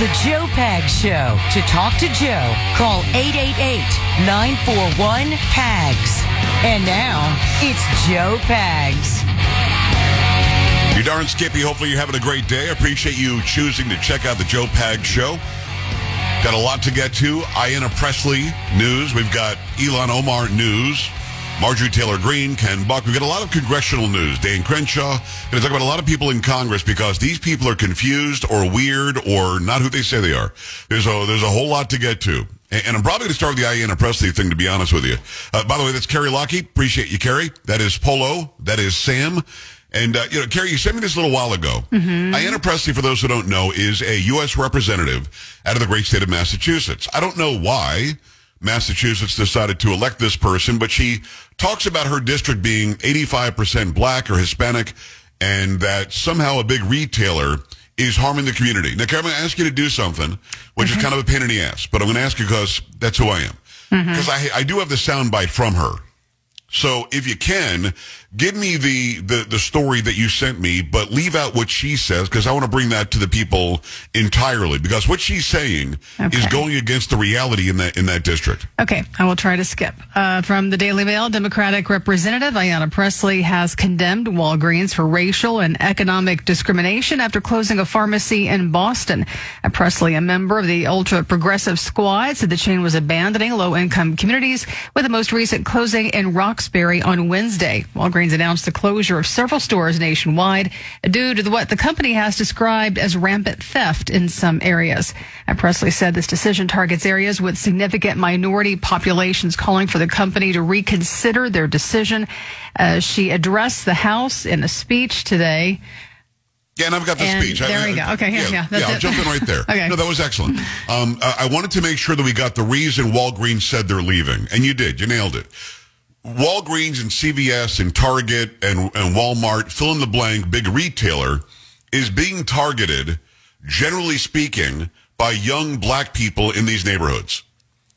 The Joe Pag Show. To talk to Joe, call 888-941-PAGS. And now, it's Joe Pags. You're darn skippy. Hopefully you're having a great day. Appreciate you choosing to check out the Joe Pag Show. Got a lot to get to. Ayanna Pressley news. We've got Ilhan Omar news. Marjorie Taylor Greene, Ken Buck. We've got a lot of congressional news. Dan Crenshaw. Going to talk about a lot of people in Congress because these people are confused or weird or not who they say they are. There's a, there's a whole lot to get to. And, I'm probably going to start with the Ayanna Pressley thing, to be honest with you. Uh, by the way, that's Kerry Lockie. Appreciate you, Kerry. That is Polo. That is Sam. And, uh, you know, Kerry, you sent me this a little while ago. Mm-hmm. Ayanna Pressley, for those who don't know, is a U.S. representative out of the great state of Massachusetts. I don't know why Massachusetts decided to elect this person, but she talks about her district being 85% black or Hispanic and that somehow a big retailer is harming the community. Now, Karen, I'm going to ask you to do something, which mm-hmm. is kind of a pain in the ass, but I'm going to ask you because that's who I am. Because mm-hmm. I, I do have the soundbite from her. So if you can, give me the, the, the story that you sent me, but leave out what she says because I want to bring that to the people entirely because what she's saying okay. is going against the reality in that in that district. Okay, I will try to skip. Uh, from the Daily Mail, Democratic Representative Ayanna Pressley has condemned Walgreens for racial and economic discrimination after closing a pharmacy in Boston. And Pressley, a member of the ultra progressive squad, said the chain was abandoning low income communities with the most recent closing in Roxbury on Wednesday. Walgreens announced the closure of several stores nationwide due to the, what the company has described as rampant theft in some areas. And Pressley said this decision targets areas with significant minority populations, calling for the company to reconsider their decision. Uh, she addressed the House in a speech today. Yeah, and I've got the and speech. There I, we go. Okay, yeah, yeah. yeah, I'll jump in right there. okay. No, that was excellent. Um, I wanted to make sure that we got the reason Walgreens said they're leaving, and you did. You nailed it. Walgreens and CVS and Target and, and Walmart, fill in the blank, big retailer, is being targeted, generally speaking, by young black people in these neighborhoods.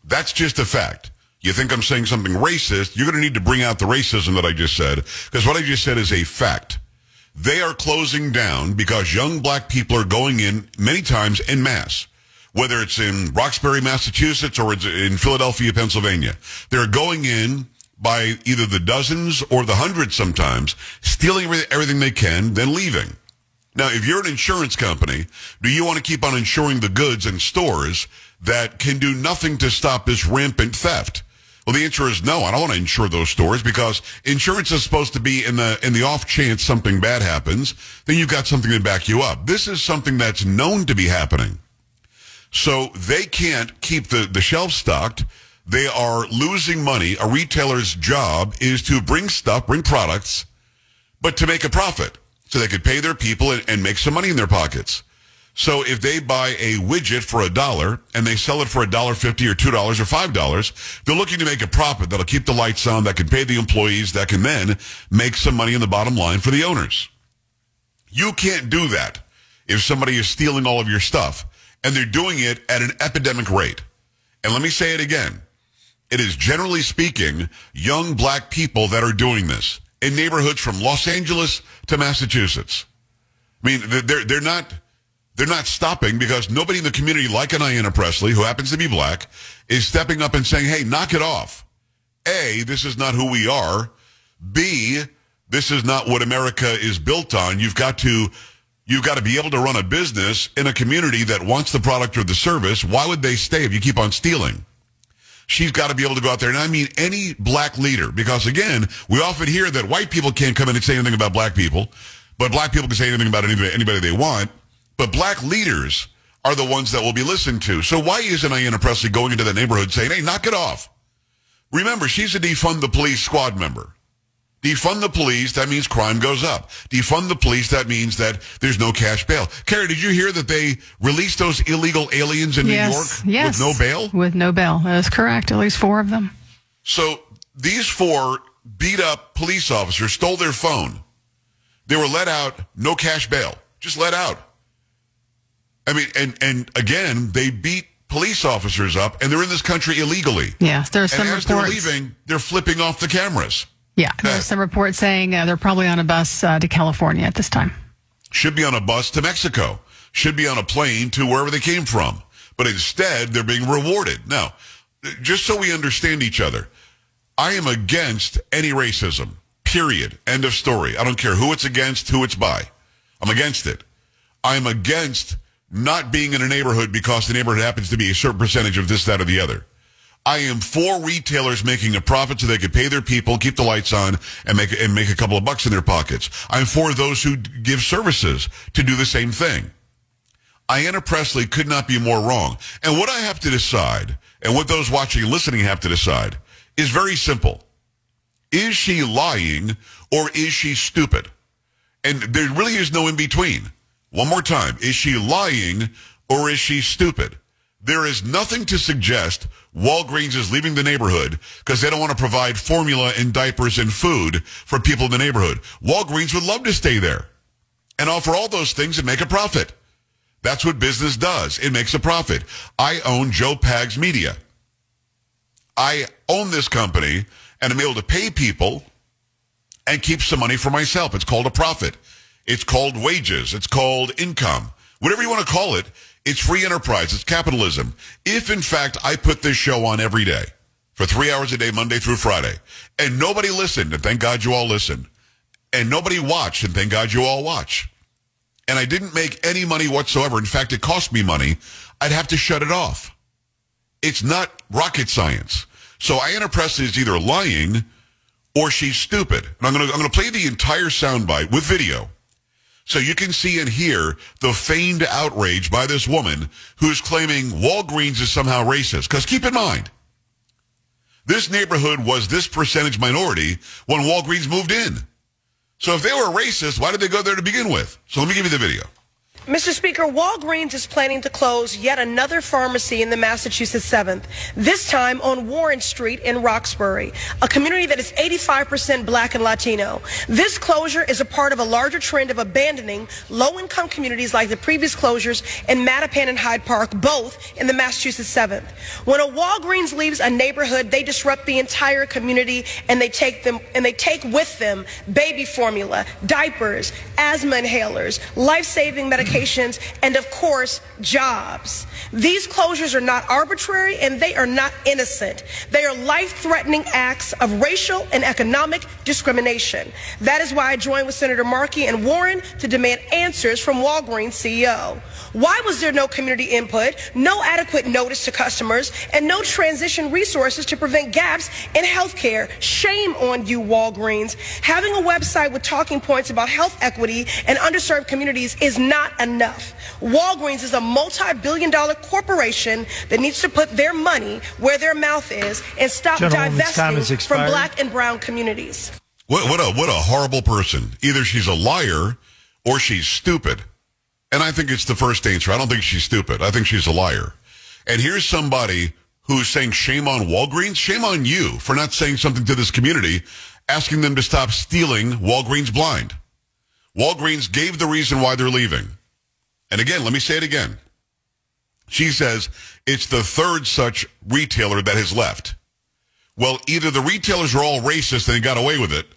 That's just a fact. You think I'm saying something racist, you're going to need to bring out the racism that I just said, because what I just said is a fact. They are closing down because young black people are going in many times in mass whether it's in Roxbury, Massachusetts, or it's in Philadelphia, Pennsylvania. They're going in by either the dozens or the hundreds sometimes, stealing everything they can, then leaving. Now, if you're an insurance company, do you want to keep on insuring the goods and stores that can do nothing to stop this rampant theft? Well, the answer is no. I don't want to insure those stores because insurance is supposed to be in the in the off chance something bad happens, then you've got something to back you up. This is something that's known to be happening. So they can't keep the, the shelves stocked they are losing money. A retailer's job is to bring stuff, bring products, but to make a profit so they could pay their people and, and make some money in their pockets. So if they buy a widget for a dollar and they sell it for a dollar fifty or two dollars or five dollars, they're looking to make a profit that'll keep the lights on, that can pay the employees, that can then make some money in the bottom line for the owners. You can't do that if somebody is stealing all of your stuff and they're doing it at an epidemic rate. And let me say it again. It is generally speaking young black people that are doing this in neighborhoods from Los Angeles to Massachusetts. I mean, they're, they're not, they're not stopping because nobody in the community like an Ayanna Pressley, who happens to be black, is stepping up and saying, hey, knock it off. A, this is not who we are. B, this is not what America is built on. You've got to, you've got to be able to run a business in a community that wants the product or the service. Why would they stay if you keep on stealing? She's got to be able to go out there. And I mean any black leader, because again, we often hear that white people can't come in and say anything about black people, but black people can say anything about anybody, anybody they want. But black leaders are the ones that will be listened to. So why isn't Ayanna Pressley going into the neighborhood saying, hey, knock it off? Remember, she's a defund the police squad member. Defund the police, that means crime goes up. Defund the police, that means that there's no cash bail. Carrie, did you hear that they released those illegal aliens in yes, New York yes. with no bail? With no bail. That is correct. At least four of them. So these four beat up police officers stole their phone. They were let out, no cash bail, just let out. I mean, and, and again, they beat police officers up and they're in this country illegally. Yeah, there's And some as they're leaving, they're flipping off the cameras. Yeah, there's some reports saying uh, they're probably on a bus uh, to California at this time. should be on a bus to Mexico, should be on a plane to wherever they came from. But instead, they're being rewarded. Now, just so we understand each other, I am against any racism, period. End of story. I don't care who it's against, who it's by. I'm against it. I'm against not being in a neighborhood because the neighborhood happens to be a certain percentage of this, that, or the other. I am for retailers making a profit so they can pay their people, keep the lights on, and make and make a couple of bucks in their pockets. I'm for those who give services to do the same thing. Ayanna Pressley could not be more wrong. And what I have to decide, and what those watching and listening have to decide, is very simple. Is she lying or is she stupid? And there really is no in between. One more time. Is she lying or is she stupid? There is nothing to suggest Walgreens is leaving the neighborhood because they don't want to provide formula and diapers and food for people in the neighborhood. Walgreens would love to stay there and offer all those things and make a profit. That's what business does. It makes a profit. I own Joe Pags Media. I own this company and I'm able to pay people and keep some money for myself. It's called a profit. It's called wages. It's called income. Whatever you want to call it, it's free enterprise. It's capitalism. If in fact I put this show on every day for three hours a day, Monday through Friday, and nobody listened, and thank God you all listened, and nobody watched, and thank God you all watch, and I didn't make any money whatsoever, in fact, it cost me money, I'd have to shut it off. It's not rocket science. So Ayanna Pressley is either lying or she's stupid. And I'm going to I'm going to play the entire soundbite with video. So you can see and hear the feigned outrage by this woman who's claiming Walgreens is somehow racist. Because keep in mind, this neighborhood was this percentage minority when Walgreens moved in. So if they were racist, why did they go there to begin with? So let me give you the video. Mr. Speaker, Walgreens is planning to close yet another pharmacy in the Massachusetts 7th, this time on Warren Street in Roxbury, a community that is 85% black and Latino. This closure is a part of a larger trend of abandoning low-income communities like the previous closures in Mattapan and Hyde Park, both in the Massachusetts 7th. When a Walgreens leaves a neighborhood, they disrupt the entire community and they take them and they take with them baby formula, diapers, asthma inhalers, life-saving and of course, jobs. These closures are not arbitrary and they are not innocent. They are life-threatening acts of racial and economic discrimination. That is why I joined with Senator Markey and Warren to demand answers from Walgreens CEO. Why was there no community input, no adequate notice to customers, and no transition resources to prevent gaps in healthcare? Shame on you, Walgreens. Having a website with talking points about health equity and underserved communities is not enough. Walgreens is a multi-billion dollar corporation that needs to put their money where their mouth is and stop Gentlewoman's divesting from black and brown communities. What, what a what a horrible person. Either she's a liar or she's stupid. And I think it's the first answer. I don't think she's stupid. I think she's a liar. And here's somebody who's saying shame on Walgreens. Shame on you for not saying something to this community, asking them to stop stealing Walgreens blind. Walgreens gave the reason why they're leaving. And again, let me say it again. She says it's the third such retailer that has left. Well, either the retailers are all racist and they got away with it,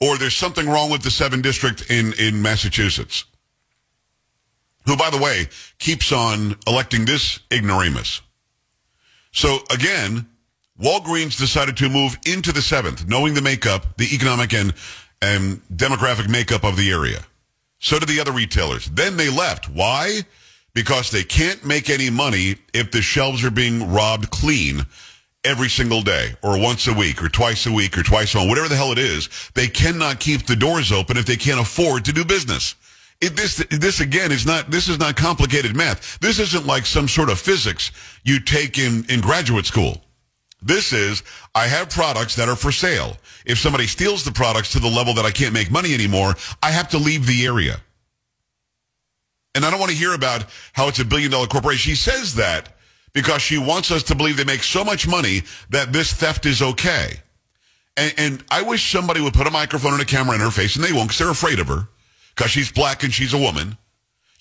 or there's something wrong with the 7 District in, in Massachusetts. Who, by the way, keeps on electing this ignoramus. So again, Walgreens decided to move into the 7th, knowing the makeup, the economic and, and demographic makeup of the area. So did the other retailers. Then they left. Why? Because they can't make any money if the shelves are being robbed clean every single day or once a week or twice a week or twice a month, whatever the hell it is. They cannot keep the doors open if they can't afford to do business. It, this, this again is not, this is not complicated math. This isn't like some sort of physics you take in, in graduate school. This is, I have products that are for sale. If somebody steals the products to the level that I can't make money anymore, I have to leave the area. And I don't want to hear about how it's a billion dollar corporation. She says that because she wants us to believe they make so much money that this theft is okay. And, and I wish somebody would put a microphone and a camera in her face, and they won't because they're afraid of her because she's black and she's a woman.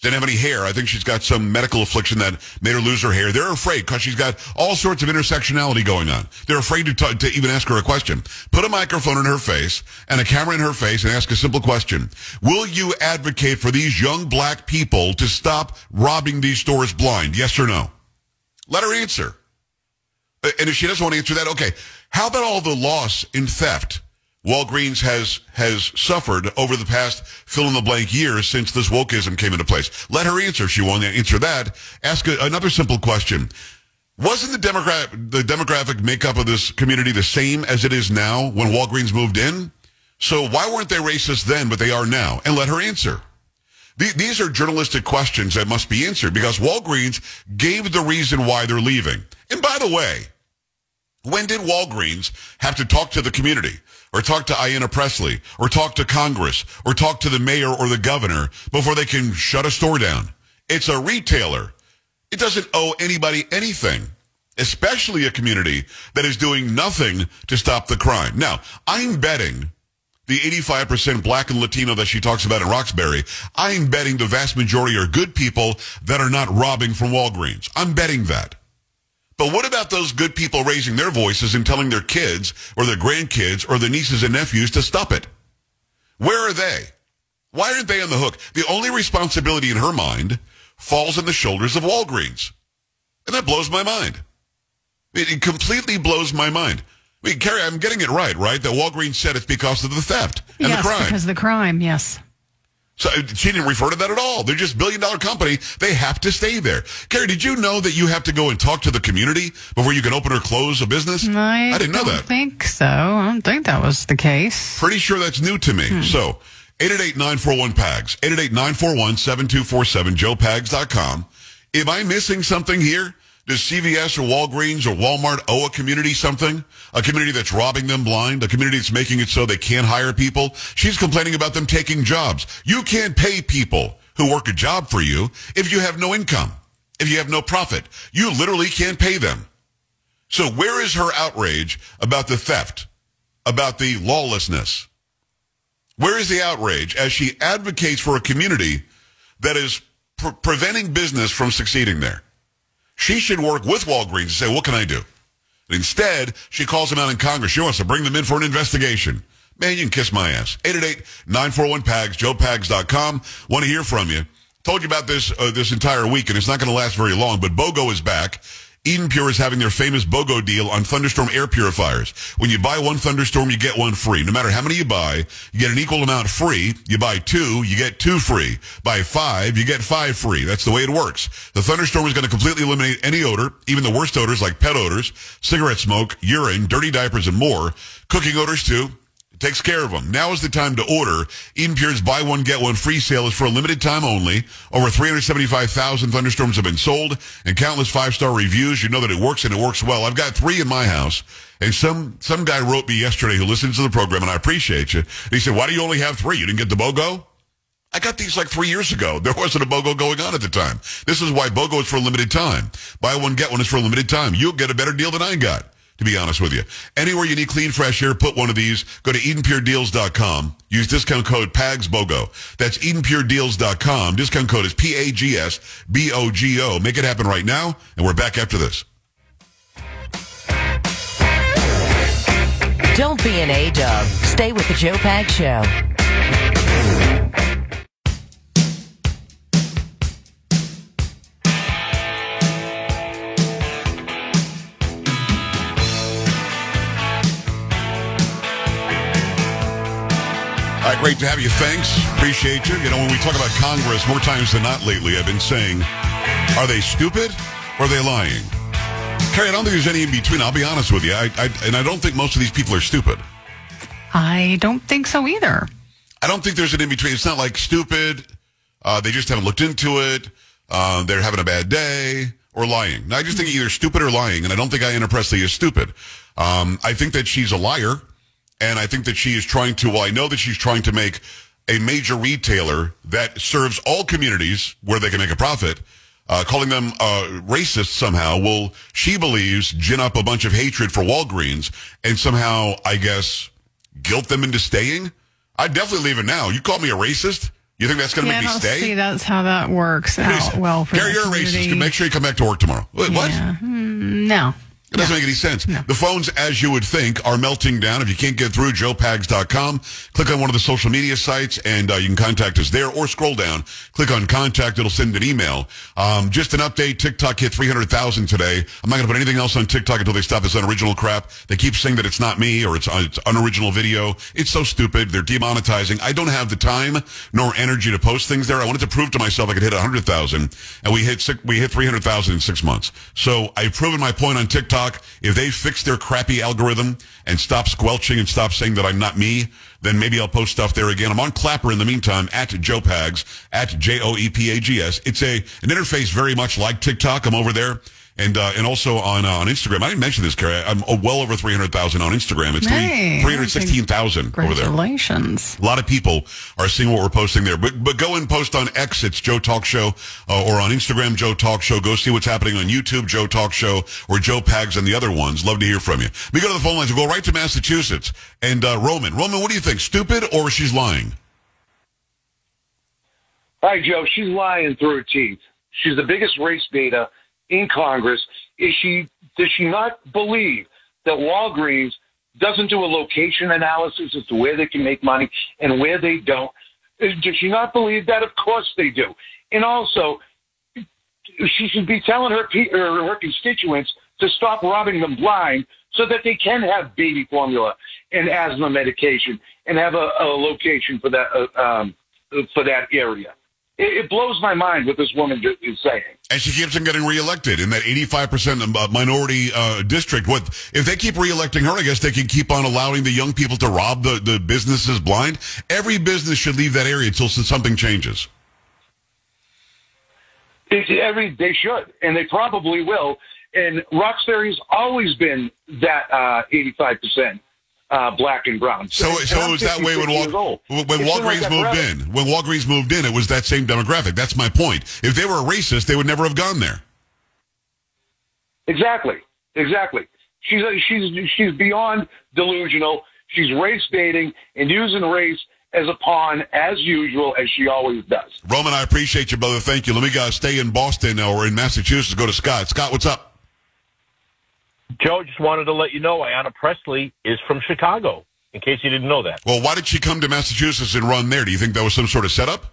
Didn't have any hair. I think she's got some medical affliction that made her lose her hair. They're afraid because she's got all sorts of intersectionality going on. They're afraid to, t- to even ask her a question. Put a microphone in her face and a camera in her face and ask a simple question. Will you advocate for these young black people to stop robbing these stores blind? Yes or no? Let her answer. And if she doesn't want to answer that, okay. How about all the loss in theft Walgreens has has suffered over the past fill in the blank years since this wokeism came into place? Let her answer. If she won't answer that, ask a, another simple question. Wasn't the demogra- the demographic makeup of this community the same as it is now when Walgreens moved in? So why weren't they racist then, but they are now? And let her answer. The- These are journalistic questions that must be answered because Walgreens gave the reason why they're leaving. And by the way, when did Walgreens have to talk to the community or talk to Ayanna Pressley or talk to Congress or talk to the mayor or the governor before they can shut a store down? It's a retailer. It doesn't owe anybody anything, especially a community that is doing nothing to stop the crime. Now, I'm betting the 85% black and Latino that she talks about in Roxbury, I'm betting the vast majority are good people that are not robbing from Walgreens. I'm betting that. But what about those good people raising their voices and telling their kids or their grandkids or their nieces and nephews to stop it? Where are they? Why aren't they on the hook? The only responsibility in her mind falls on the shoulders of Walgreens. And that blows my mind. It, completely blows my mind. I mean, Carrie, I'm getting it right, right? That Walgreens said it's because of the theft and yes, the crime. because of the crime. Yes. So uh, she didn't refer to that at all. They're just billion dollar company. They have to stay there. Carrie, did you know that you have to go and talk to the community before you can open or close a business? I, didn't know that. think so. I don't think that was the case. Pretty sure that's new to me. Hmm. So 888-941-PAGS, 888-941-7247, joepags.com. Am I missing something here? Does CVS or Walgreens or Walmart owe a community something? A community that's robbing them blind? A community that's making it so they can't hire people? She's complaining about them taking jobs. You can't pay people who work a job for you if you have no income, if you have no profit. You literally can't pay them. So where is her outrage about the theft, about the lawlessness? Where is the outrage as she advocates for a community that is pre- preventing business from succeeding there? She should work with Walgreens and say, what can I do? And instead, she calls them out in Congress. She wants to bring them in for an investigation. Man, you can kiss my ass. 888-941-PAGS, joepags.com. Want to hear from you. Told you about this uh, this entire week, and it's not going to last very long, but BOGO is back. Eden Pure is having their famous BOGO deal on Thunderstorm air purifiers. When you buy one Thunderstorm, you get one free. No matter how many you buy, you get an equal amount free. You buy two, you get two free. Buy five, you get five free. That's the way it works. The Thunderstorm is going to completely eliminate any odor, even the worst odors like pet odors, cigarette smoke, urine, dirty diapers, and more. Cooking odors too takes care of them. Now is the time to order. Eden Pure's buy one, get one free sale is for a limited time only. Over 375,000 thunderstorms have been sold and countless five-star reviews. You know that it works and it works well. I've got three in my house. And some, some guy wrote me yesterday who listens to the program and I appreciate you. He said, why do you only have three? You didn't get the BOGO? I got these like three years ago. There wasn't a BOGO going on at the time. This is why BOGO is for a limited time. Buy one, get one is for a limited time. You'll get a better deal than I got to be honest with you. Anywhere you need clean, fresh air, put one of these. Go to EdenPureDeals.com. Use discount code PAGSBOGO. That's EdenPureDeals.com. Discount code is P-A-G-S-B-O-G-O. Make it happen right now, and we're back after this. Don't be an A-dub. Stay with the Joe Pag Show. Right, great to have you. Thanks. Appreciate you. You know, when we talk about Congress, more times than not lately, I've been saying, are they stupid or are they lying? Carrie, I don't think there's any in between. I'll be honest with you. I, I, and I don't think most of these people are stupid. I don't think so either. I don't think there's an in between. It's not like stupid. Uh, they just haven't looked into it. Uh, they're having a bad day, or lying. Now, I just think either stupid or lying, and I don't think Ayanna Pressley is stupid. Um, I think that she's a liar, and I think that she is trying to, well, I know that she's trying to make a major retailer that serves all communities where they can make a profit, uh, calling them uh, racist somehow. Well, she believes gin up a bunch of hatred for Walgreens and somehow, I guess, guilt them into staying. I'd definitely leave it now. You call me a racist? You think that's going to Yeah, make me stay? see that's how that works out well for Gary, you're a racist. Make sure you come back to work tomorrow. What? Yeah. Hmm, No. It doesn't make any sense. The phones, as you would think, are melting down. If you can't get through, joepags.com. Click on one of the social media sites and uh, you can contact us there or scroll down. Click on contact. It'll send an email. Um, just an update. TikTok hit 300,000 today. I'm not going to put anything else on TikTok until they stop this unoriginal crap. They keep saying that it's not me or it's, uh, it's unoriginal video. It's so stupid. They're demonetizing. I don't have the time nor energy to post things there. I wanted to prove to myself I could hit 100,000 and we hit, six, we hit 300,000 in six months. So I've proven my point on TikTok. If they fix their crappy algorithm and stop squelching and stop saying that I'm not me, then maybe I'll post stuff there again. I'm on Clapper in the meantime at Joe Pags at J O E P A G S. It's a an interface very much like TikTok. I'm over there. And uh, and also on uh, on Instagram. I didn't mention this, Carrie. I'm uh, well over 300,000 on Instagram. It's Hey, 316,000 over there. Congratulations. A lot of people are seeing what we're posting there. But but go and post on X, it's Joe Talk Show, uh, or on Instagram, Joe Talk Show. Go see what's happening on YouTube, Joe Talk Show, or Joe Pags and the other ones. Love to hear from you. We go to the phone lines. We'll go right to Massachusetts. And uh, Roman, Roman, what do you think? Stupid or she's lying? Hi, Joe. She's lying through her teeth. She's the biggest race beta in Congress. Is she? Does she not believe that Walgreens doesn't do a location analysis as to where they can make money and where they don't? Does she not believe that? Of course they do. And also, she should be telling her her constituents to stop robbing them blind so that they can have baby formula and asthma medication and have a, a location for that uh, um, for that area. It, blows my mind what this woman is saying. And she keeps on getting reelected in that 85% uh, minority uh, district. What if they keep reelecting her? I guess they can keep on allowing the young people to rob the, the businesses blind. Every business should leave that area until something changes. It's every they should, and they probably will. And Roxbury's always been that uh, eighty-five percent uh, black and brown. So, and so it was that way when Wal- when Walgreens like moved in. When Walgreens moved in, it was that same demographic. That's my point. If they were a racist, they would never have gone there. Exactly, exactly. She's she's she's beyond delusional. She's race baiting and using race as a pawn, as usual, as she always does. Roman, I appreciate you, brother. Thank you. Let me uh, stay in Boston or in Massachusetts. Go to Scott. Scott, what's up? Joe, just wanted to let you know Ayanna Pressley is from Chicago, in case you didn't know that. Well, why did she come to Massachusetts and run there? Do you think that was some sort of setup?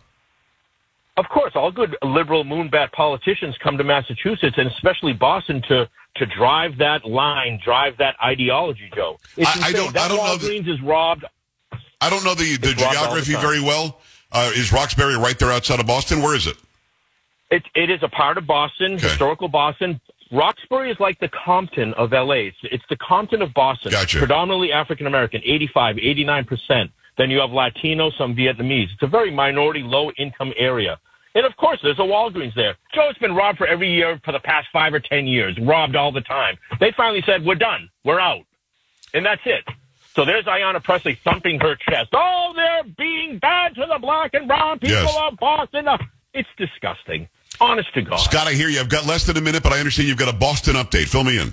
Of course, all good liberal moonbat politicians come to Massachusetts and especially Boston to to drive that line, drive that ideology, Joe. I- I don't- that I don't know is robbed. I don't know the, the all the geography very well. Uh, is Roxbury right there outside of Boston? Where is it? It, it is a part of Boston, Okay. historical Boston. Roxbury is like the Compton of LA. It's, it's the Compton of Boston. Gotcha. Predominantly African American, 85, 89%. Then you have Latino, some Vietnamese. It's a very minority, low income area. And of course, there's a Walgreens there. Joe, it's been robbed for every year for the past five or 10 years, robbed all the time. They finally said, we're done. We're out. And that's it. So there's Ayanna Pressley thumping her chest. Oh, they're being bad to the black and brown people Yes. of Boston. It's disgusting. Honest to God. Scott, I hear you. I've got less than a minute, but I understand you've got a Boston update. Fill me in.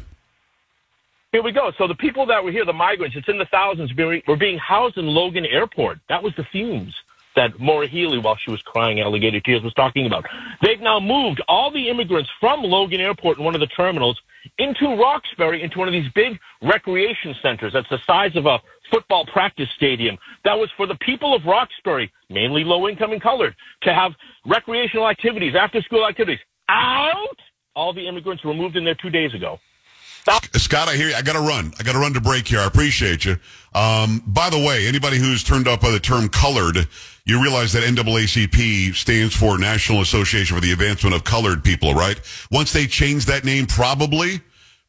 Here we go. So the people that were here, the migrants, it's in the thousands, being- were being housed in Logan Airport. That was the fumes that Maura Healey, while she was crying alligator tears, was talking about. They've now moved all the immigrants from Logan Airport in one of the terminals into Roxbury, into one of these big recreation centers that's the size of a football practice stadium. That was for the people of Roxbury, mainly low income and colored, to have recreational activities, after school activities. Out! All the immigrants were moved in there two days ago. Scott, I hear you. I got to run. I got to run to break here. I appreciate you. Um, by the way, anybody who's turned off by the term colored, you realize that NAACP stands for National Association for the Advancement of Colored People, right? Once they change that name, probably,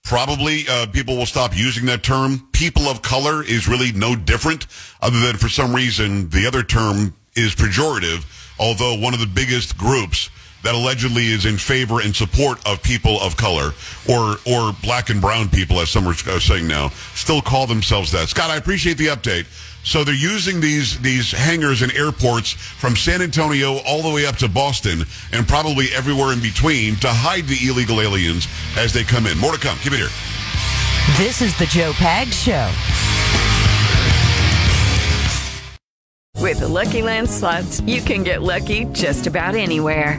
probably uh, people will stop using that term. People of color is really no different, other than for some reason the other term is pejorative. Although one of the biggest groups that allegedly is in favor and support of people of color or or black and brown people, as some are uh, saying now, still call themselves that. Scott, I appreciate the update. So they're using these these hangars and airports from San Antonio all the way up to Boston and probably everywhere in between to hide the illegal aliens as they come in. More to come. Keep it here. This is the Joe Pag Show. With the Lucky Land slots, you can get lucky just about anywhere.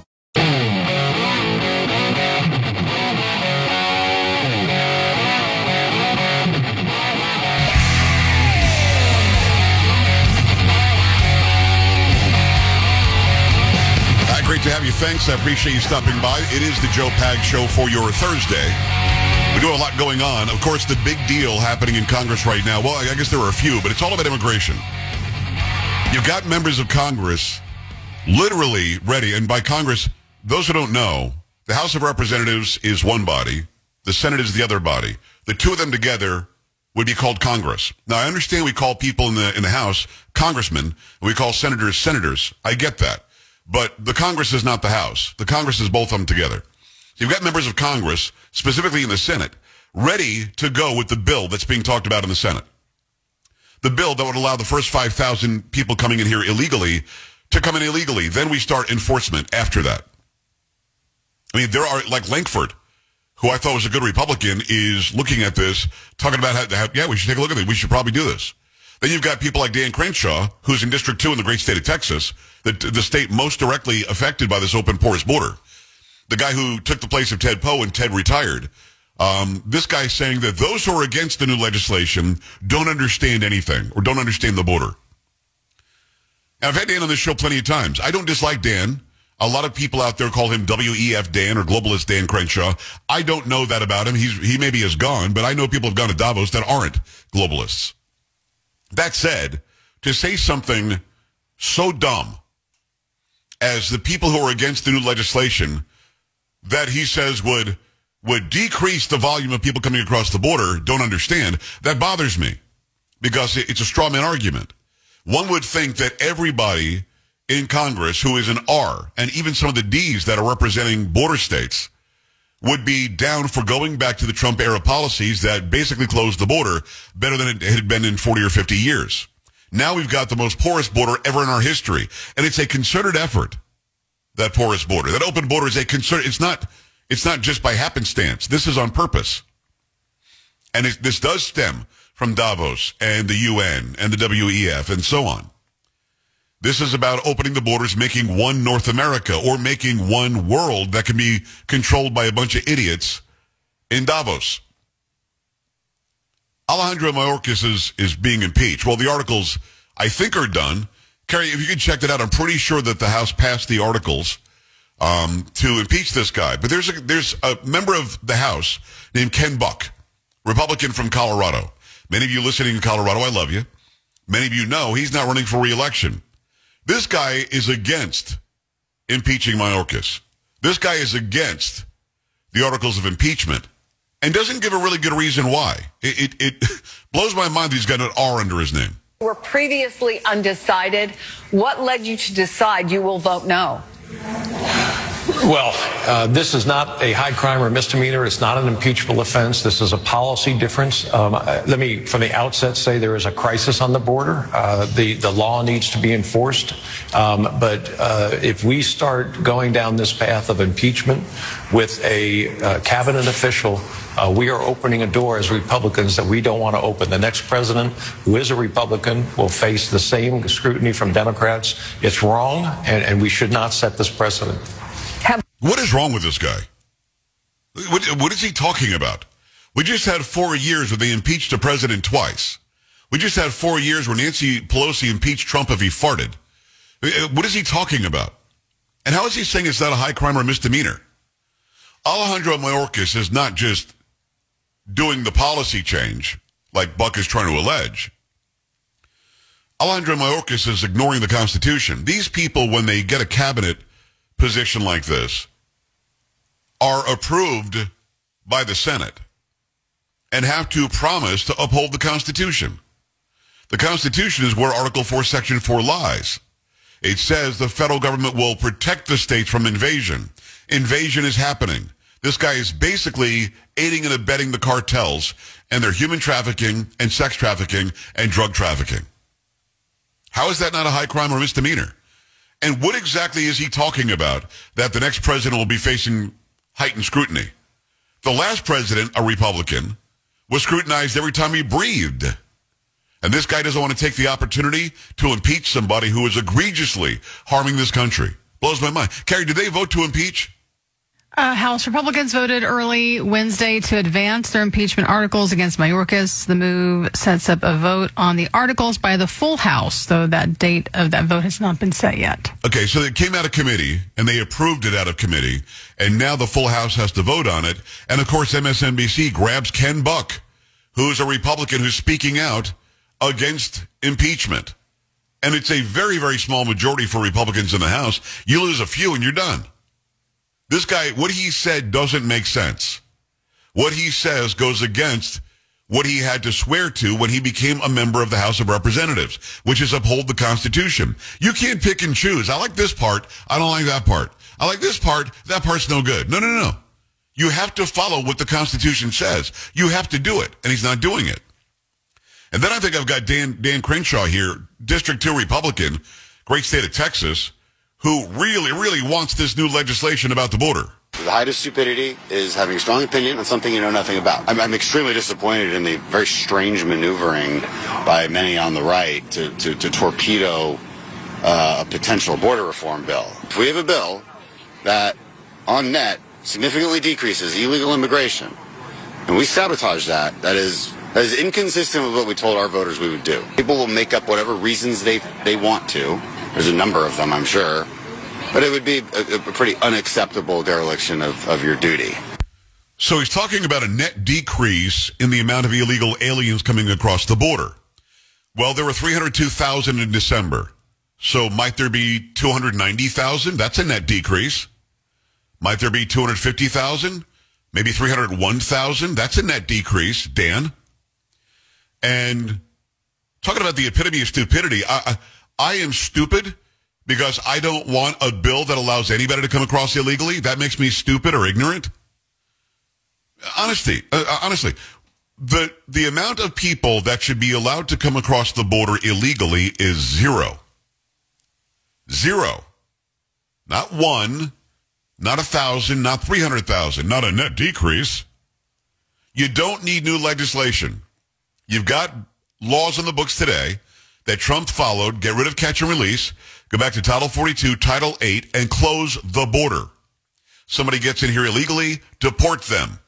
You. Thanks. I appreciate you stopping by. It is the Joe Pag Show for your Thursday. We do a lot going on. Of course, the big deal happening in Congress right now. Well, I guess there are a few, but it's all about immigration. You've got members of Congress literally ready, and by Congress, those who don't know, the House of Representatives is one body, the Senate is the other body. The two of them together would be called Congress. Now, I understand we call people in the in the House congressmen, and we call senators senators. I get that, but the Congress is not the House. The Congress is both of them together. So you've got members of Congress, specifically in the Senate, ready to go with the bill that's being talked about in the Senate. The bill that would allow the first 5,000 people coming in here illegally to come in illegally. Then we start enforcement after that. I mean, there are, like Lankford, who I thought was a good Republican, is looking at this, talking about how, how yeah, we should take a look at it. We should probably do this. Then you've got people like Dan Crenshaw, who's in District 2 in the great state of Texas, the, the state most directly affected by this open porous border. The guy who took the place of Ted Poe and Ted retired. Um, this guy saying that those who are against the new legislation don't understand anything or don't understand the border. And I've had Dan on this show plenty of times. I don't dislike Dan. A lot of people out there call him WEF Dan or globalist Dan Crenshaw. I don't know that about him. He's, he maybe is gone, but I know people have gone to Davos that aren't globalists. That said, to say something so dumb as the people who are against the new legislation that he says would would decrease the volume of people coming across the border don't understand. That bothers me because it's a straw man argument. One would think that everybody in Congress who is an R and even some of the D's that are representing border states would be down for going back to the Trump era policies that basically closed the border better than it had been in 40 or 50 years. Now we've got the most porous border ever in our history. And it's a concerted effort, that porous border. That open border is a concern. It's not, it's not just by happenstance. This is on purpose. And it, this does stem from Davos and the UN and the WEF and so on. This is about opening the borders, making one North America or making one world that can be controlled by a bunch of idiots in Davos. Alejandro Mayorkas is, is being impeached. Well, the articles, I think, are done. Kerry, if you can check that out, I'm pretty sure that the House passed the articles um, to impeach this guy. But there's a, there's a member of the House named Ken Buck, Republican from Colorado. Many of you listening in Colorado, I love you. Many of you know he's not running for reelection. This guy is against impeaching Mayorkas. This guy is against the articles of impeachment and doesn't give a really good reason why. It, it, it blows my mind that he's got an R under his name. Were previously undecided. What led you to decide you will vote no? Well, uh, this is not a high crime or misdemeanor. It's not an impeachable offense. This is a policy difference. Um, let me, from the outset, say there is a crisis on the border. Uh, the the law needs to be enforced. Um, but uh, if we start going down this path of impeachment with a uh, cabinet official, uh, we are opening a door as Republicans that we don't want to open. The next president, who is a Republican, will face the same scrutiny from Democrats. It's wrong, and, and we should not set this precedent. What is wrong with this guy? What, what is he talking about? We just had four years where they impeached a president twice. We just had four years where Nancy Pelosi impeached Trump if he farted. What is he talking about? And how is he saying it's not a high crime or misdemeanor? Alejandro Mayorkas is not just doing the policy change, like Buck is trying to allege. Alejandro Mayorkas is ignoring the Constitution. These people, when they get a cabinet position like this, are approved by the Senate and have to promise to uphold the Constitution. The Constitution is where Article 4, Section 4 lies. It says the federal government will protect the states from invasion. Invasion is happening. This guy is basically aiding and abetting the cartels and their human trafficking and sex trafficking and drug trafficking. How is that not a high crime or misdemeanor? And what exactly is he talking about that the next president will be facing heightened scrutiny? The last president, a Republican, was scrutinized every time he breathed. And this guy doesn't want to take the opportunity to impeach somebody who is egregiously harming this country. Blows my mind. Carrie, did they vote to impeach? Uh, House Republicans voted early Wednesday to advance their impeachment articles against Mayorkas. The move sets up a vote on the articles by the full House, though that date of that vote has not been set yet. Okay, so it came out of committee and they approved it out of committee, and now the full House has to vote on it. And of course, MSNBC grabs Ken Buck, who's a Republican who's speaking out against impeachment. And it's a very, very small majority for Republicans in the House. You lose a few and you're done. This guy, what he said doesn't make sense. What he says goes against what he had to swear to when he became a member of the House of Representatives, which is uphold the Constitution. You can't pick and choose. I like this part. I don't like that part. I like this part. That part's no good. No, no, no. You have to follow what the Constitution says. You have to do it. And he's not doing it. And then I think I've got Dan, Dan Crenshaw here, District 2 Republican, great state of Texas, who really, really wants this new legislation about the border. The height of stupidity is having a strong opinion on something you know nothing about. I'm, I'm extremely disappointed in the very strange maneuvering by many on the right to, to, to torpedo uh, a potential border reform bill. If we have a bill that, on net, significantly decreases illegal immigration, and we sabotage that, that is that is inconsistent with what we told our voters we would do. People will make up whatever reasons they, they want to. There's a number of them, I'm sure. But it would be a, a pretty unacceptable dereliction of, of your duty. So he's talking about a net decrease in the amount of illegal aliens coming across the border. Well, there were 302,000 in December. So might there be 290,000? That's a net decrease. Might there be 250,000? Maybe 301,000? That's a net decrease, Dan. And talking about the epitome of stupidity, I, I, I am stupid because I don't want a bill that allows anybody to come across illegally. That makes me stupid or ignorant. Honesty, uh, honestly, the the amount of people that should be allowed to come across the border illegally is zero. Zero. Not one, not a thousand, not three hundred thousand, not a net decrease. You don't need new legislation. You've got laws in the books today that Trump followed. Get rid of catch and release. Go back to Title 42, Title 8, and close the border. Somebody gets in here illegally, deport them.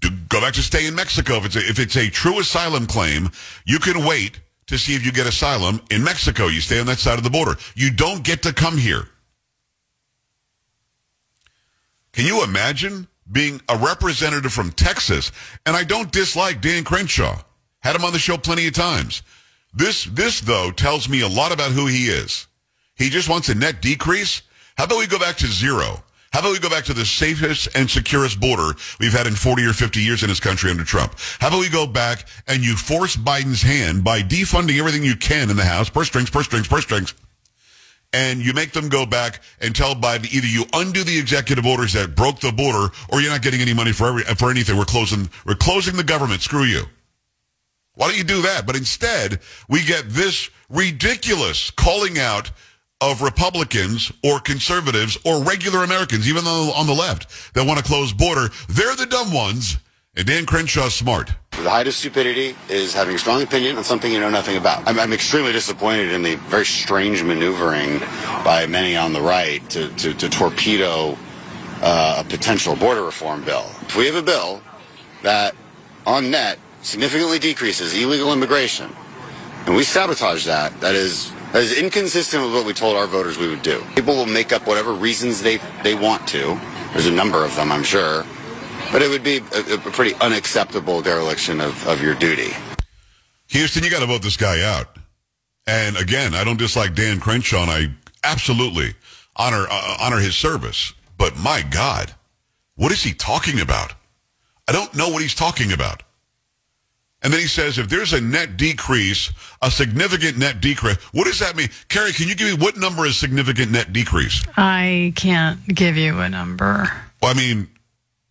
Do, go back to stay in Mexico. If it's, a, if it's a true asylum claim, you can wait to see if you get asylum in Mexico. You stay on that side of the border. You don't get to come here. Can you imagine being a representative from Texas? And I don't dislike Dan Crenshaw. Had him on the show plenty of times. This, this though tells me a lot about who he is. He just wants a net decrease. How about we go back to zero? How about we go back to the safest and securest border we've had in 40 or 50 years in this country under Trump? How about we go back and you force Biden's hand by defunding everything you can in the House, purse strings, purse strings, purse strings, and you make them go back and tell Biden either you undo the executive orders that broke the border or you're not getting any money for every, for anything. We're closing, we're closing the government. Screw you. Why don't you do that? But instead, we get this ridiculous calling out of Republicans or conservatives or regular Americans, even though on the left, that want to close border. They're the dumb ones. And Dan Crenshaw's smart. The height of stupidity is having a strong opinion on something you know nothing about. I'm, I'm extremely disappointed in the very strange maneuvering by many on the right to, to, to torpedo uh, a potential border reform bill. If we have a bill that, on net, significantly decreases illegal immigration, and we sabotage that, that is that is inconsistent with what we told our voters we would do. People will make up whatever reasons they, they want to. There's a number of them, I'm sure. but it would be a, a pretty unacceptable dereliction of, of your duty. Houston, you got to vote this guy out. And again, I don't dislike Dan Crenshaw, and I absolutely honor uh, honor his service. But my God, what is he talking about? I don't know what he's talking about. And then he says, if there's a net decrease, a significant net decrease, what does that mean? Carrie, can you give me what number is significant net decrease? I can't give you a number. Well, I mean,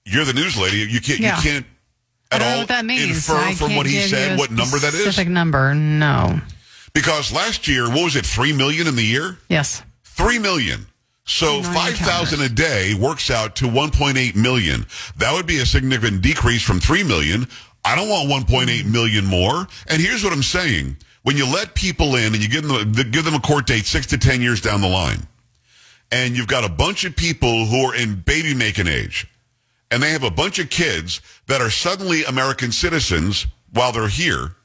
you're the news lady. You can't. Yeah. You can't at all what that means. infer I from what he said what number that is. Specific number, no. Because last year, what was it? Three million in the year. Yes. Three million. So five thousand a day works out to one point eight million. That would be a significant decrease from three million. I don't want one point eight million more. And here's what I'm saying: when you let people in and you give them give them a court date six to ten years down the line, and you've got a bunch of people who are in baby making age, and they have a bunch of kids that are suddenly American citizens while they're here,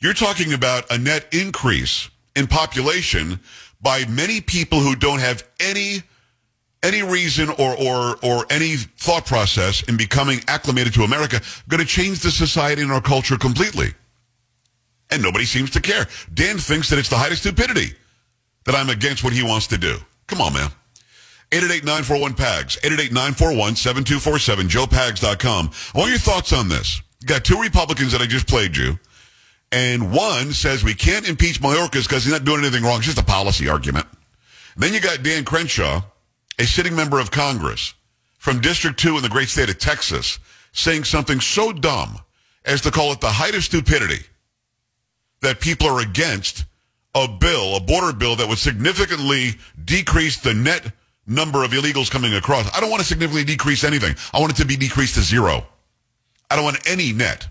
you're talking about a net increase in population by many people who don't have any any reason or or or any thought process in becoming acclimated to America going to change the society and our culture completely. And nobody seems to care. Dan thinks that it's the height of stupidity that I'm against what he wants to do. Come on, man. 888-941-PAGS, 888-941-7247, joepags.com. I want your thoughts on this. You got two Republicans that I just played you, and one says we can't impeach Mayorkas because he's not doing anything wrong. It's just a policy argument. Then you got Dan Crenshaw, a sitting member of Congress from District 2 in the great state of Texas, saying something so dumb as to call it the height of stupidity that people are against a bill, a border bill that would significantly decrease the net number of illegals coming across. I don't want to significantly decrease anything. I want it to be decreased to zero. I don't want any net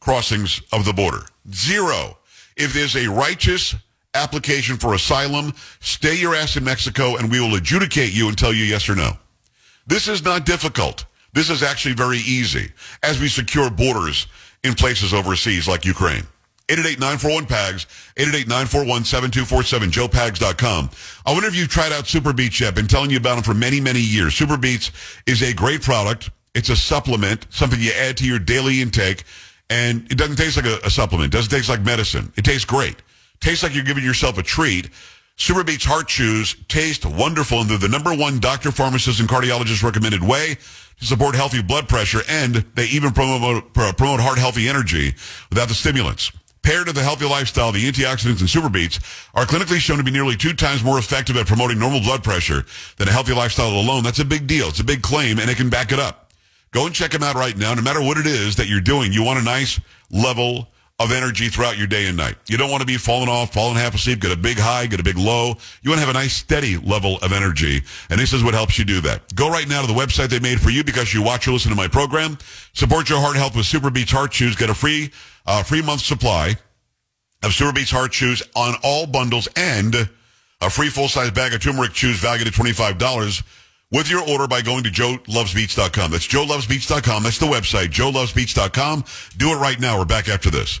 crossings of the border. Zero. If there's a righteous application for asylum, stay your ass in Mexico and we will adjudicate you and tell you yes or no. This is not difficult. This is actually very easy as we secure borders in places overseas like Ukraine. 888-941-PAGS, 888-941-7247, joepags.com. I wonder if you've tried out Super Beats yet. Been telling you about them for many, many years. Super Beats is a great product. It's a supplement, something you add to your daily intake, and it doesn't taste like a, a supplement. It doesn't taste like medicine. It tastes great. Tastes like you're giving yourself a treat. Super Beats Heart Chews taste wonderful, and they're the number one doctor, pharmacist, and cardiologist recommended way to support healthy blood pressure, and they even promote, uh, promote heart healthy energy without the stimulants. Paired to the healthy lifestyle, the antioxidants in Super Beats are clinically shown to be nearly two times more effective at promoting normal blood pressure than a healthy lifestyle alone. That's a big deal. It's a big claim, and it can back it up. Go and check them out right now. No matter what it is that you're doing, you want a nice level of energy throughout your day and night. You don't want to be falling off, falling half asleep, get a big high, get a big low. You want to have a nice steady level of energy. And this is what helps you do that. Go right now to the website they made for you because you watch or listen to my program. Support your heart health with Super Beats Heart Chews. Get a free, uh, free month supply of Super Beats Heart Chews on all bundles and a free full-size bag of turmeric chews valued at $25 with your order by going to joelovesbeats.com. That's joelovesbeats.com. That's the website, joelovesbeats.com. Do it right now. We're back after this.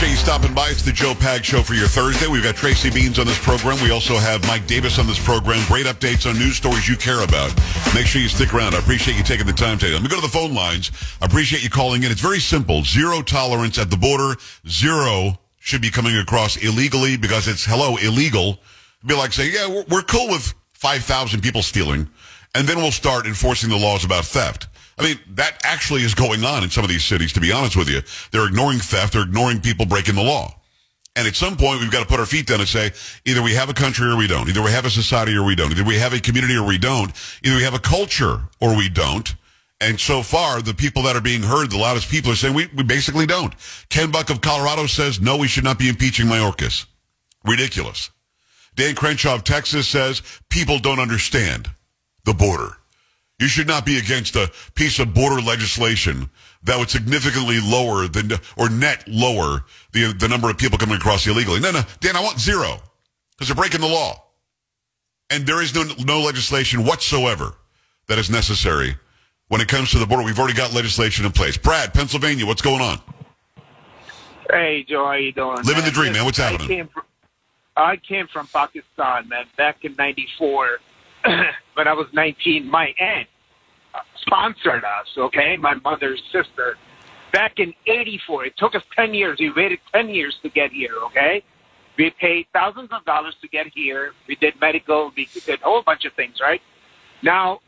Appreciate you stopping by. It's the Joe Pag Show for your Thursday. We've got Tracy Beanz on this program. We also have Mike Davis on this program. Great updates on news stories you care about. Make sure you stick around. I appreciate you taking the time today. Let me go to the phone lines. I appreciate you calling in. It's very simple. Zero tolerance at the border. Zero should be coming across illegally because it's, hello, illegal. It'd be like saying, yeah, we're, we're cool with 5,000 people stealing, and then we'll start enforcing the laws about theft. I mean, that actually is going on in some of these cities, to be honest with you. They're ignoring theft. They're ignoring people breaking the law. And at some point, we've got to put our feet down and say, either we have a country or we don't. Either we have a society or we don't. Either we have a community or we don't. Either we have a culture or we don't. And so far, the people that are being heard, the loudest people are saying we, we basically don't. Ken Buck of Colorado says, no, we should not be impeaching Mayorkas. Ridiculous. Dan Crenshaw of Texas says, people don't understand the border. You should not be against a piece of border legislation that would significantly lower the, or net lower the, the number of people coming across illegally. No, no, Dan, I want zero because they're breaking the law. And there is no, no legislation whatsoever that is necessary when it comes to the border. We've already got legislation in place. Brad, Pennsylvania, what's going on? Hey, Joe, how you doing? Living the dream, man. What's I happening? Came from, I came from Pakistan, man, back in '94 when I was 19. My aunt sponsored us. Okay, my mother's sister. Back in '84, it took us 10 years. We waited 10 years to get here. Okay, we paid thousands of dollars to get here. We did medical. We did a whole bunch of things. Right now,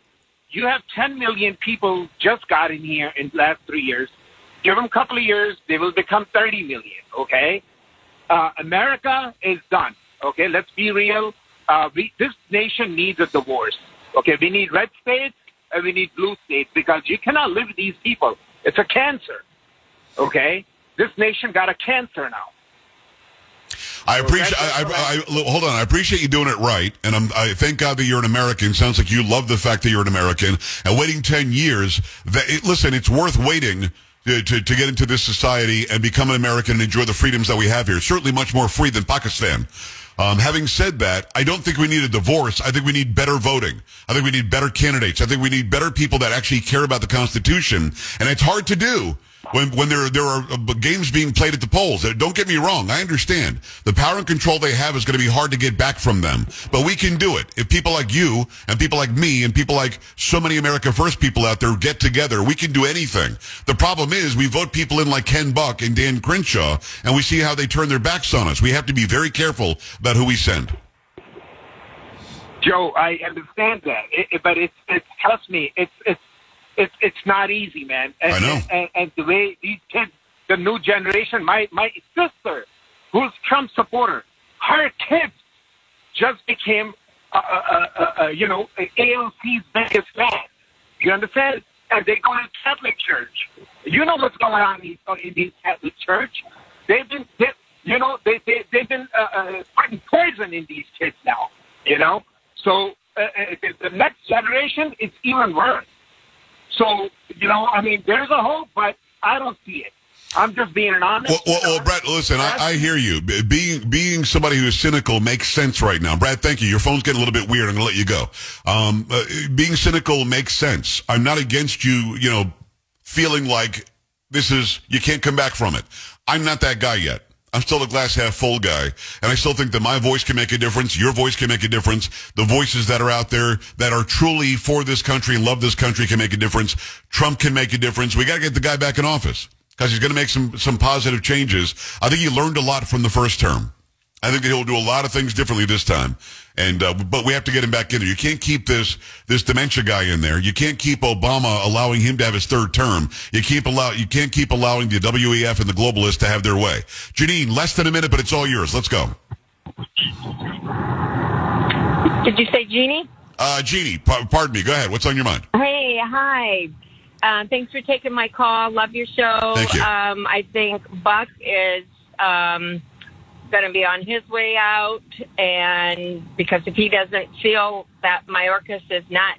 you have 10 million people just got in here in the last three years. Give them a couple of years, they will become 30 million. Okay, uh, America is done. Okay, let's be real. Uh, we, this nation needs a divorce. Okay, we need red states and we need blue states because you cannot live with these people. It's a cancer. Okay, this nation got a cancer now. I appreciate. I, I, I, hold on. I appreciate you doing it right, and I'm, I thank God that you're an American. Sounds like you love the fact that you're an American. And waiting ten years. That it, listen, it's worth waiting. To, to, to get into this society and become an American and enjoy the freedoms that we have here. Certainly much more free than Pakistan. Um, having said that, I don't think we need a divorce. I think we need better voting. I think we need better candidates. I think we need better people that actually care about the Constitution. And it's hard to do when when there there are uh, games being played at the polls. Don't get me wrong. I understand the power and control they have is going to be hard to get back from them, but we can do it if people like you and people like me and people like so many America First people out there get together. We can do anything. The problem is we vote people in like Ken Buck and Dan Crenshaw, and we see how they turn their backs on us. We have to be very careful about who we send. Joe, I understand that, it- but it's it's trust me, it's it's it's it's not easy, man. And, I know. And, and the way these kids, the new generation, my my sister, who's Trump supporter, her kids just became, uh, uh, uh, uh, you know, AOC's biggest fan. You understand? And they go to Catholic church. You know what's going on in these, in these Catholic church? They've been, they, you know, they, they they've been uh, uh, putting poison in these kids now. You know, so uh, uh, the the next generation is even worse. So you know, I mean, there's a hope, but I don't see it. I'm just being an honest. Well, well, well Brad, listen, I, I hear you. Being being somebody who is cynical makes sense right now. Brad, thank you. Your phone's getting a little bit weird. I'm going to let you go. Um, uh, being cynical makes sense. I'm not against you, you know, feeling like this is, you can't come back from it. I'm not that guy yet. I'm still a glass half full guy. And I still think that my voice can make a difference. Your voice can make a difference. The voices that are out there that are truly for this country love this country can make a difference. Trump can make a difference. We got to get the guy back in office because he's going to make some, some positive changes. I think he learned a lot from the first term. I think that he'll do a lot of things differently this time. And, uh, but we have to get him back in there. You can't keep this, this dementia guy in there. You can't keep Obama allowing him to have his third term. You keep allow, you can't keep allowing the WEF and the globalists to have their way. Janine, less than a minute, but it's all yours. Let's go. Did you say Jeannie? Uh, Jeannie, p- pardon me. Go ahead. What's on your mind? Hey, hi. Um, thanks for taking my call. Love your show. Thank you. Um, I think Buck is um, going to be on his way out, and because if he doesn't feel that Mayorkas is not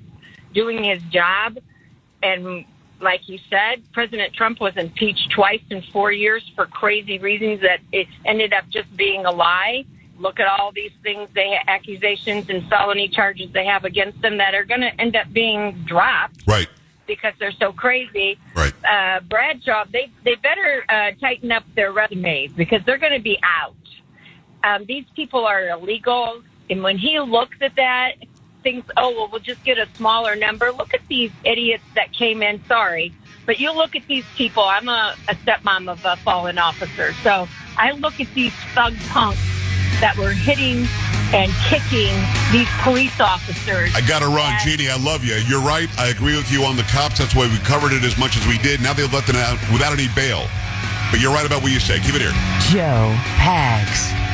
doing his job, and like you said, President Trump was impeached twice in four years for crazy reasons that it ended up just being a lie. Look at all these things, they accusations and felony charges they have against them that are going to end up being dropped Right. because they're so crazy. Right. Uh, Bradshaw, they they better uh, tighten up their resumes because they're going to be out. Um, these people are illegal, and when he looks at that, thinks, "Oh well, we'll just get a smaller number." Look at these idiots that came in. Sorry, but you look at these people. I'm a, a stepmom of a fallen officer, so I look at these thug punks that were hitting and kicking these police officers. I got to run. Jeannie, I love you. You're right. I agree with you on the cops. That's why we covered it as much as we did. Now they've let them out without any bail. But you're right about what you say. Keep it here. Joe Pags.